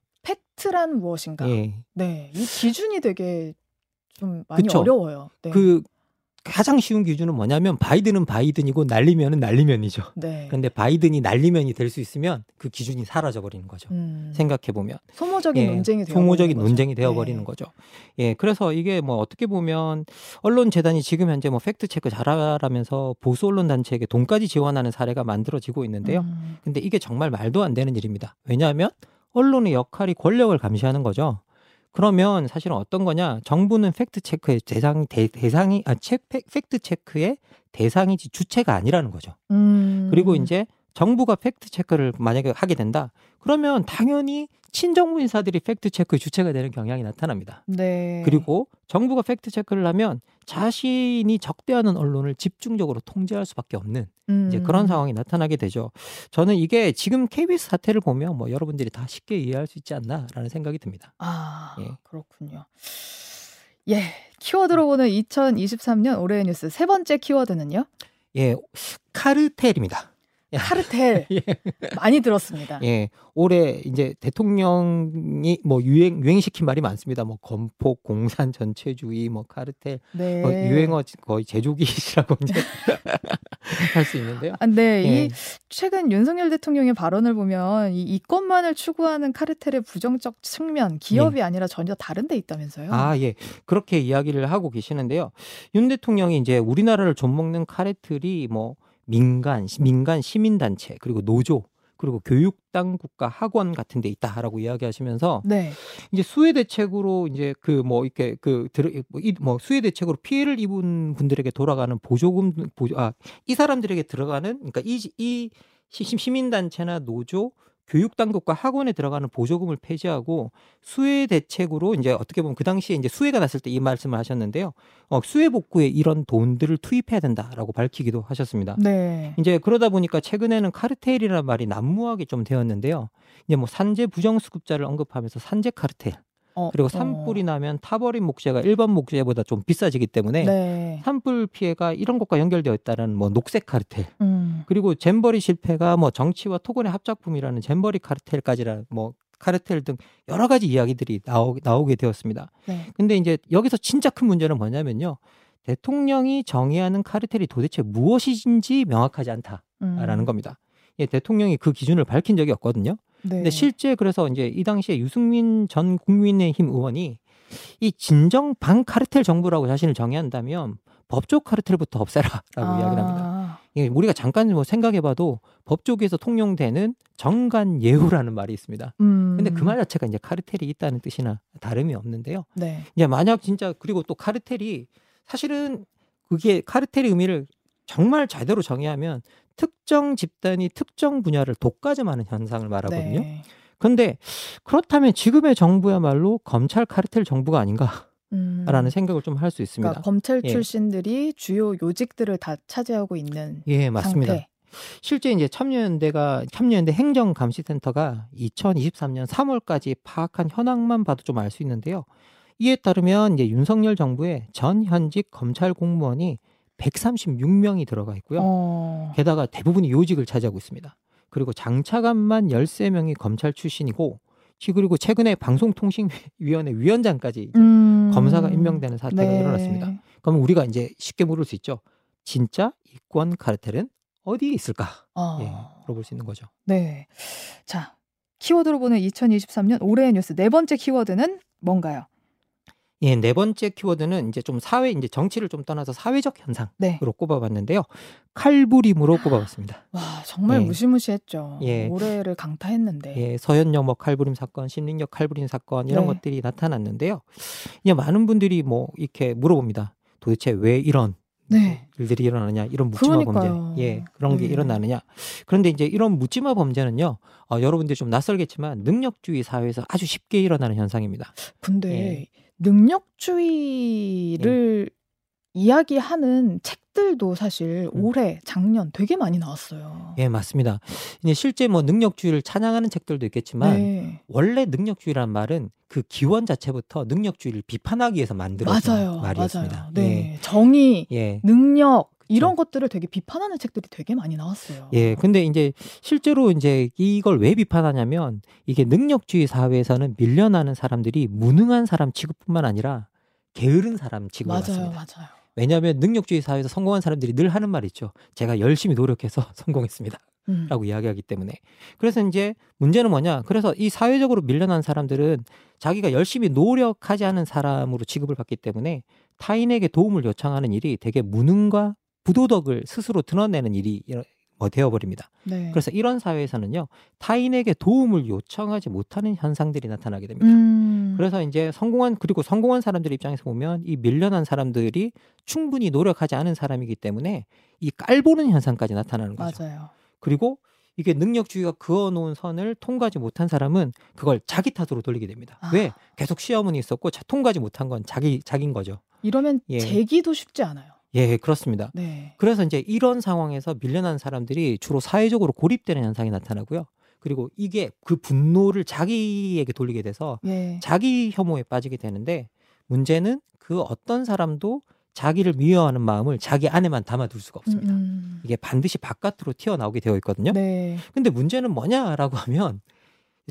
팩트란 무엇인가? 예. 네, 이 기준이 되게 좀 많이 그쵸? 어려워요. 네. 그 가장 쉬운 기준은 뭐냐면 바이든은 바이든이고 날리면은 날리면이죠. 네. 그런데 바이든이 날리면이 될 수 있으면 그 기준이 사라져 버리는 거죠. 음. 생각해 보면 소모적인 예, 논쟁이 되어 소모적인 논쟁이 되어 버리는 네. 거죠. 예, 그래서 이게 뭐 어떻게 보면 언론 재단이 지금 현재 뭐 팩트 체크 잘하라면서 보수 언론 단체에게 돈까지 지원하는 사례가 만들어지고 있는데요. 음. 근데 이게 정말 말도 안 되는 일입니다. 왜냐하면 언론의 역할이 권력을 감시하는 거죠. 그러면 사실은 어떤 거냐? 정부는 팩트 체크의 대상 대, 대상이 아 체, 팩트 체크의 대상이지 주체가 아니라는 거죠. 음. 그리고 이제 정부가 팩트 체크를 만약에 하게 된다. 그러면 당연히 친정부 인사들이 팩트 체크의 주체가 되는 경향이 나타납니다. 네. 그리고 정부가 팩트 체크를 하면 자신이 적대하는 언론을 집중적으로 통제할 수밖에 없는 음. 이제 그런 상황이 나타나게 되죠. 저는 이게 지금 KBS 사태를 보면 뭐 여러분들이 다 쉽게 이해할 수 있지 않나라는 생각이 듭니다. 아 예. 그렇군요. 예, 키워드로 보는 2023년 올해의 뉴스 세 번째 키워드는요? 예, 카르텔입니다. 카르텔 *laughs* 예. 많이 들었습니다. 예, 올해 이제 대통령이 뭐 유행 유행시킨 말이 많습니다. 뭐 건폭, 공산 전체주의, 뭐 카르텔, 네. 뭐 유행어 거의 제조기시라고 이제 *laughs* 할 수 있는데요. 아, 네, 예. 이 최근 윤석열 대통령의 발언을 보면 이 이권만을 추구하는 카르텔의 부정적 측면, 기업이 예. 아니라 전혀 다른 데 있다면서요? 아, 예, 그렇게 이야기를 하고 계시는데요. 윤 대통령이 이제 우리나라를 좀먹는 카르텔이 뭐 민간 민간 시민 단체 그리고 노조 그리고 교육 당 국가 학원 같은 데 있다라고 이야기하시면서 네. 이제 수혜 대책으로 이제 그 뭐 이렇게 그 들어 뭐, 뭐 수혜 대책으로 피해를 입은 분들에게 돌아가는 보조금 보조 아이 사람들에게 들어가는 그러니까 이 이 시민 단체나 노조 교육당국과 학원에 들어가는 보조금을 폐지하고 수혜 대책으로 이제 어떻게 보면 그 당시에 이제 수혜가 났을 때 이 말씀을 하셨는데요. 어, 수혜 복구에 이런 돈들을 투입해야 된다라고 밝히기도 하셨습니다. 네. 이제 그러다 보니까 최근에는 카르텔이라는 말이 난무하게 좀 되었는데요. 이제 뭐 산재 부정수급자를 언급하면서 산재 카르텔 어, 그리고 어. 산불이 어. 나면 타버린 목재가 일반 목재보다 좀 비싸지기 때문에 네. 산불 피해가 이런 것과 연결되어 있다는 뭐 녹색 카르텔 음. 그리고 잼버리 실패가 뭐 정치와 토건의 합작품이라는 잼버리 카르텔까지라는 뭐 카르텔 등 여러 가지 이야기들이 나오, 나오게 되었습니다. 네. 근데 이제 여기서 진짜 큰 문제는 뭐냐면요. 대통령이 정의하는 카르텔이 도대체 무엇인지 명확하지 않다라는 음. 겁니다. 예, 대통령이 그 기준을 밝힌 적이 없거든요. 네. 근데 실제 그래서 이제 이 당시에 유승민 전 국민의힘 의원이 이 진정 반 카르텔 정부라고 자신을 정의한다면 법조 카르텔부터 없애라라고 아. 이야기를 합니다. 예, 우리가 잠깐 뭐 생각해봐도 법조계에서 통용되는 정관 예우라는 말이 있습니다. 음. 근데 그 말 자체가 이제 카르텔이 있다는 뜻이나 다름이 없는데요. 네. 이제 만약 진짜 그리고 또 카르텔이 사실은 그게 카르텔의 의미를 정말 제대로 정의하면 특정 집단이 특정 분야를 독과점하는 현상을 말하거든요. 네. 그런데 그렇다면 지금의 정부야말로 검찰 카르텔 정부가 아닌가? 라는 음. 생각을 좀 할 수 있습니다. 그러니까 검찰 예. 출신들이 예. 주요 요직들을 다 차지하고 있는 예 맞습니다. 상태. 실제 이제 참여연대가 참여연대 행정감시센터가 2023년 3월까지 파악한 현황만 봐도 좀 알 수 있는데요. 이에 따르면 이제 윤석열 정부의 전 현직 검찰 공무원이 136명이 들어가 있고요. 어... 게다가 대부분이 요직을 차지하고 있습니다. 그리고 장차관만 13명이 검찰 출신이고 그리고 최근에 방송통신위원회 위원장까지 음... 검사가 임명되는 사태가 네. 일어났습니다. 그럼 우리가 이제 쉽게 물을 수 있죠. 진짜 이권 카르텔은 어디에 있을까? 어... 예, 물어볼 수 있는 거죠. 네. 자, 키워드로 보는 2023년 올해의 뉴스 네 번째 키워드는 뭔가요? 예, 네 번째 키워드는 이제 좀 사회 이제 정치를 좀 떠나서 사회적 현상으로 네. 꼽아봤는데요. 칼부림으로 꼽아봤습니다. 와 정말 예. 무시무시했죠. 예. 올해를 강타했는데. 예, 서현역 뭐 칼부림 사건, 신림역 칼부림 사건 이런 네. 것들이 나타났는데요. 이제 많은 분들이 뭐 이렇게 물어봅니다. 도대체 왜 이런 네. 일들이 일어나느냐 이런 묻지마 범죄 예 그런 게 네. 일어나느냐 그런데 이제 이런 묻지마 범죄는요 어, 여러분들이 좀 낯설겠지만 능력주의 사회에서 아주 쉽게 일어나는 현상입니다. 근데 예. 능력주의를 예. 이야기하는 책들도 사실 음. 올해 작년 되게 많이 나왔어요. 예, 맞습니다. 이제 실제 뭐 능력주의를 찬양하는 책들도 있겠지만 네. 원래 능력주의란 말은 그 기원 자체부터 능력주의를 비판하기 위해서 만들어진 맞아요, 말이었습니다. 맞아요. 네. 예. 정의, 예. 능력 이런 그렇죠. 것들을 되게 비판하는 책들이 되게 많이 나왔어요. 예. 근데 이제 실제로 이제 이걸 왜 비판하냐면 이게 능력주의 사회에서는 밀려나는 사람들이 무능한 사람 취급뿐만 아니라 게으른 사람 취급을 맞아요, 맞아요. 왜냐하면 능력주의 사회에서 성공한 사람들이 늘 하는 말 있죠. 제가 열심히 노력해서 *laughs* 성공했습니다. 음. 라고 이야기하기 때문에. 그래서 이제 문제는 뭐냐. 그래서 이 사회적으로 밀려난 사람들은 자기가 열심히 노력하지 않은 사람으로 취급을 받기 때문에 타인에게 도움을 요청하는 일이 되게 무능과 부도덕을 스스로 드러내는 일이 뭐 되어버립니다. 네. 그래서 이런 사회에서는요 타인에게 도움을 요청하지 못하는 현상들이 나타나게 됩니다. 음. 그래서 이제 성공한 그리고 성공한 사람들 입장에서 보면 이 밀려난 사람들이 충분히 노력하지 않은 사람이기 때문에 이 깔보는 현상까지 나타나는 거죠. 맞아요. 그리고 이게 능력주의가 그어놓은 선을 통과하지 못한 사람은 그걸 자기 탓으로 돌리게 됩니다. 아. 왜? 계속 시험은 있었고 통과하지 못한 건 자기 자기인 거죠. 이러면 예. 재기도 쉽지 않아요. 예, 그렇습니다. 네. 그래서 이제 이런 상황에서 밀려난 사람들이 주로 사회적으로 고립되는 현상이 나타나고요. 그리고 이게 그 분노를 자기에게 돌리게 돼서 예. 자기 혐오에 빠지게 되는데 문제는 그 어떤 사람도 자기를 미워하는 마음을 자기 안에만 담아둘 수가 없습니다. 음. 음. 이게 반드시 바깥으로 튀어나오게 되어 있거든요. 네. 근데 문제는 뭐냐라고 하면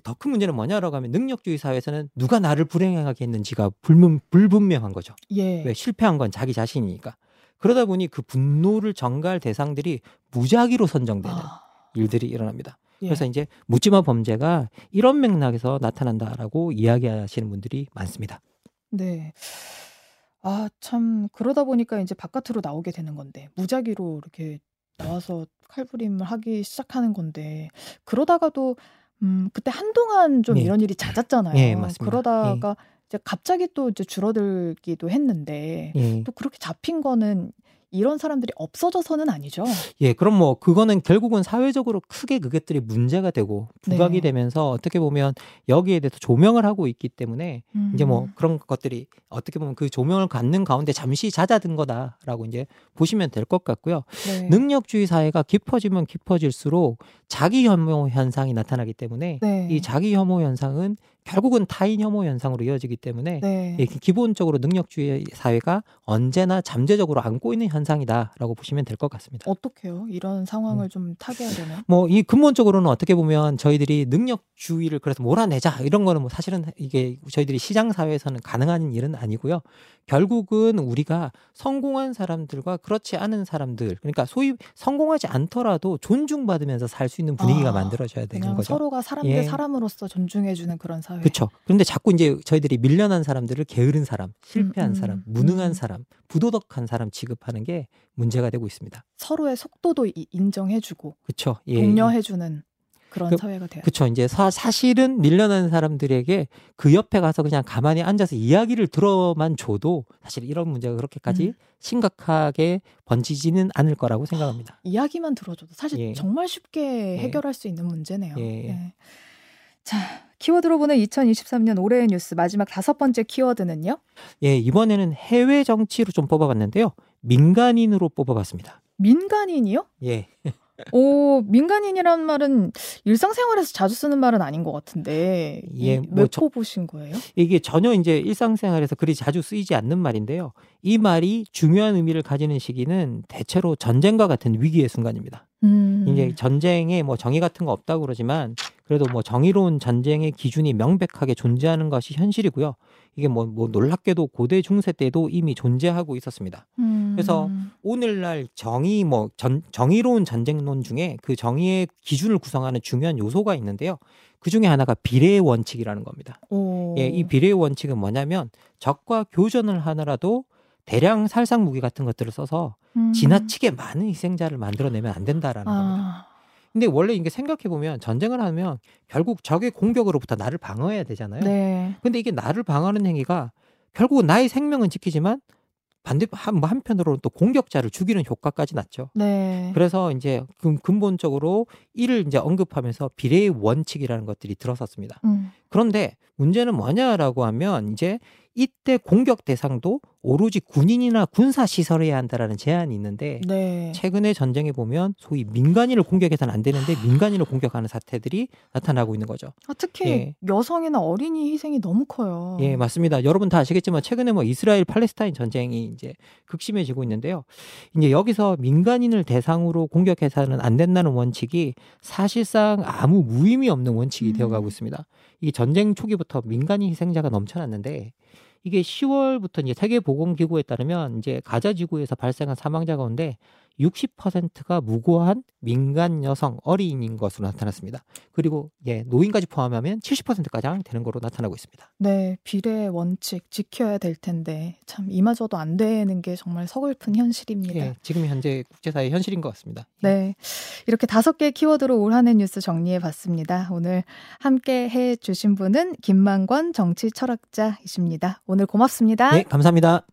더 큰 문제는 뭐냐라고 하면 능력주의 사회에서는 누가 나를 불행하게 했는지가 불분, 불분명한 거죠. 예. 왜 실패한 건 자기 자신이니까. 그러다 보니 그 분노를 전가할 대상들이 무작위로 선정되는 아. 일들이 일어납니다. 예. 그래서 이제 묻지마 범죄가 이런 맥락에서 나타난다라고 이야기하시는 분들이 많습니다. 네. 아, 참 그러다 보니까 이제 바깥으로 나오게 되는 건데 무작위로 이렇게 나와서 칼부림을 하기 시작하는 건데 그러다가도 음 그때 한동안 좀 네. 이런 일이 잦았잖아요. 네. 그러다가 네. 이제 갑자기 또 이제 줄어들기도 했는데 예. 또 그렇게 잡힌 거는 이런 사람들이 없어져서는 아니죠. 예, 그럼 뭐 그거는 결국은 사회적으로 크게 그것들이 문제가 되고 부각이 네. 되면서 어떻게 보면 여기에 대해서 조명을 하고 있기 때문에 음. 이제 뭐 음. 그런 것들이 어떻게 보면 그 조명을 갖는 가운데 잠시 잦아든 거다라고 이제 보시면 될 것 같고요. 네. 능력주의 사회가 깊어지면 깊어질수록 자기 혐오 현상이 나타나기 때문에 네. 이 자기 혐오 현상은 결국은 타인 혐오 현상으로 이어지기 때문에 네. 기본적으로 능력주의 사회가 언제나 잠재적으로 안고 있는 현상이다라고 보시면 될 것 같습니다. 어떻게요? 이런 상황을 음. 좀 타개하려면? *laughs* 뭐이 근본적으로는 어떻게 보면 저희들이 능력주의를 그래서 몰아내자 이런 거는 뭐 사실은 이게 저희들이 시장 사회에서는 가능한 일은 아니고요. 결국은 우리가 성공한 사람들과 그렇지 않은 사람들 그러니까 소위 성공하지 않더라도 존중받으면서 살 수 있는 분위기가 아, 만들어져야 되는 거죠. 서로가 사람 대 예. 사람으로서 존중해주는 그런 사회. 그렇죠. 그런데 자꾸 이제 저희들이 밀려난 사람들을 게으른 사람, 실패한 음, 음, 사람, 무능한 음. 사람, 부도덕한 사람 취급하는 게 문제가 되고 있습니다. 서로의 속도도 인정해주고, 그렇죠. 예. 독려해주는. 그런 그, 사회가 돼요. 그렇죠. 이제 사, 사실은 밀려난 사람들에게 그 옆에 가서 그냥 가만히 앉아서 이야기를 들어만 줘도 사실 이런 문제가 그렇게까지 음. 심각하게 번지지는 않을 거라고 생각합니다. 이야기만 들어줘도 사실 예. 정말 쉽게 예. 해결할 수 있는 문제네요. 예. 예. 자, 키워드로 보는 2023년 올해의 뉴스 마지막 다섯 번째 키워드는요? 예, 이번에는 해외 정치로 좀 뽑아봤는데요. 민간인으로 뽑아봤습니다. 민간인이요? 예. *laughs* 오, 민간인이라는 말은 일상생활에서 자주 쓰는 말은 아닌 것 같은데. 예, 뭐 저, 뽑으신 거예요? 이게 전혀 이제 일상생활에서 그리 자주 쓰이지 않는 말인데요. 이 말이 중요한 의미를 가지는 시기는 대체로 전쟁과 같은 위기의 순간입니다. 음. 이제 전쟁에 뭐 정의 같은 거 없다고 그러지만 그래도 뭐 정의로운 전쟁의 기준이 명백하게 존재하는 것이 현실이고요. 이게 뭐, 뭐 놀랍게도 고대 중세 때도 이미 존재하고 있었습니다. 음. 그래서 오늘날 정의 뭐 전, 정의로운 전쟁론 중에 그 정의의 기준을 구성하는 중요한 요소가 있는데요. 그 중에 하나가 비례의 원칙이라는 겁니다. 오. 예, 이 비례의 원칙은 뭐냐면 적과 교전을 하느라도 대량 살상 무기 같은 것들을 써서 음. 지나치게 많은 희생자를 만들어내면 안 된다라는 아. 겁니다. 근데 원래 이게 생각해 보면 전쟁을 하면 결국 적의 공격으로부터 나를 방어해야 되잖아요. 네. 근데 이게 나를 방어하는 행위가 결국 나의 생명은 지키지만 반대 한, 뭐 한편으로는 또 공격자를 죽이는 효과까지 났죠. 네. 그래서 이제 근본적으로 이를 이제 언급하면서 비례의 원칙이라는 것들이 들어섰습니다. 음. 그런데 문제는 뭐냐라고 하면 이제 이때 공격 대상도 오로지 군인이나 군사 시설에야 한다라는 제한이 있는데 네. 최근의 전쟁에 보면 소위 민간인을 공격해서는 안 되는데 민간인을 공격하는 사태들이 나타나고 있는 거죠. 아, 특히 예. 여성이나 어린이 희생이 너무 커요. 예, 맞습니다. 여러분 다 아시겠지만 최근에 뭐 이스라엘 팔레스타인 전쟁이 이제 극심해지고 있는데요. 이제 여기서 민간인을 대상으로 공격해서는 안 된다는 원칙이 사실상 아무 무의미 없는 원칙이 음. 되어가고 있습니다. 이 전쟁 초기부터 민간인 희생자가 넘쳐났는데 이게 10월부터 이제 세계보건기구에 따르면 이제 가자 지구에서 발생한 사망자 가운데 60%가 무고한 민간 여성 어린인 것으로 나타났습니다. 그리고 예, 노인까지 포함하면 70%가량 되는 것으로 나타나고 있습니다. 네, 비례 원칙 지켜야 될 텐데 참 이마저도 안 되는 게 정말 서글픈 현실입니다. 예, 지금 현재 국제사회 현실인 것 같습니다. 예. 네, 이렇게 다섯 개 키워드로 올 한해 뉴스 정리해 봤습니다. 오늘 함께 해 주신 분은 김만권 정치 철학자이십니다. 오늘 고맙습니다. 네, 감사합니다.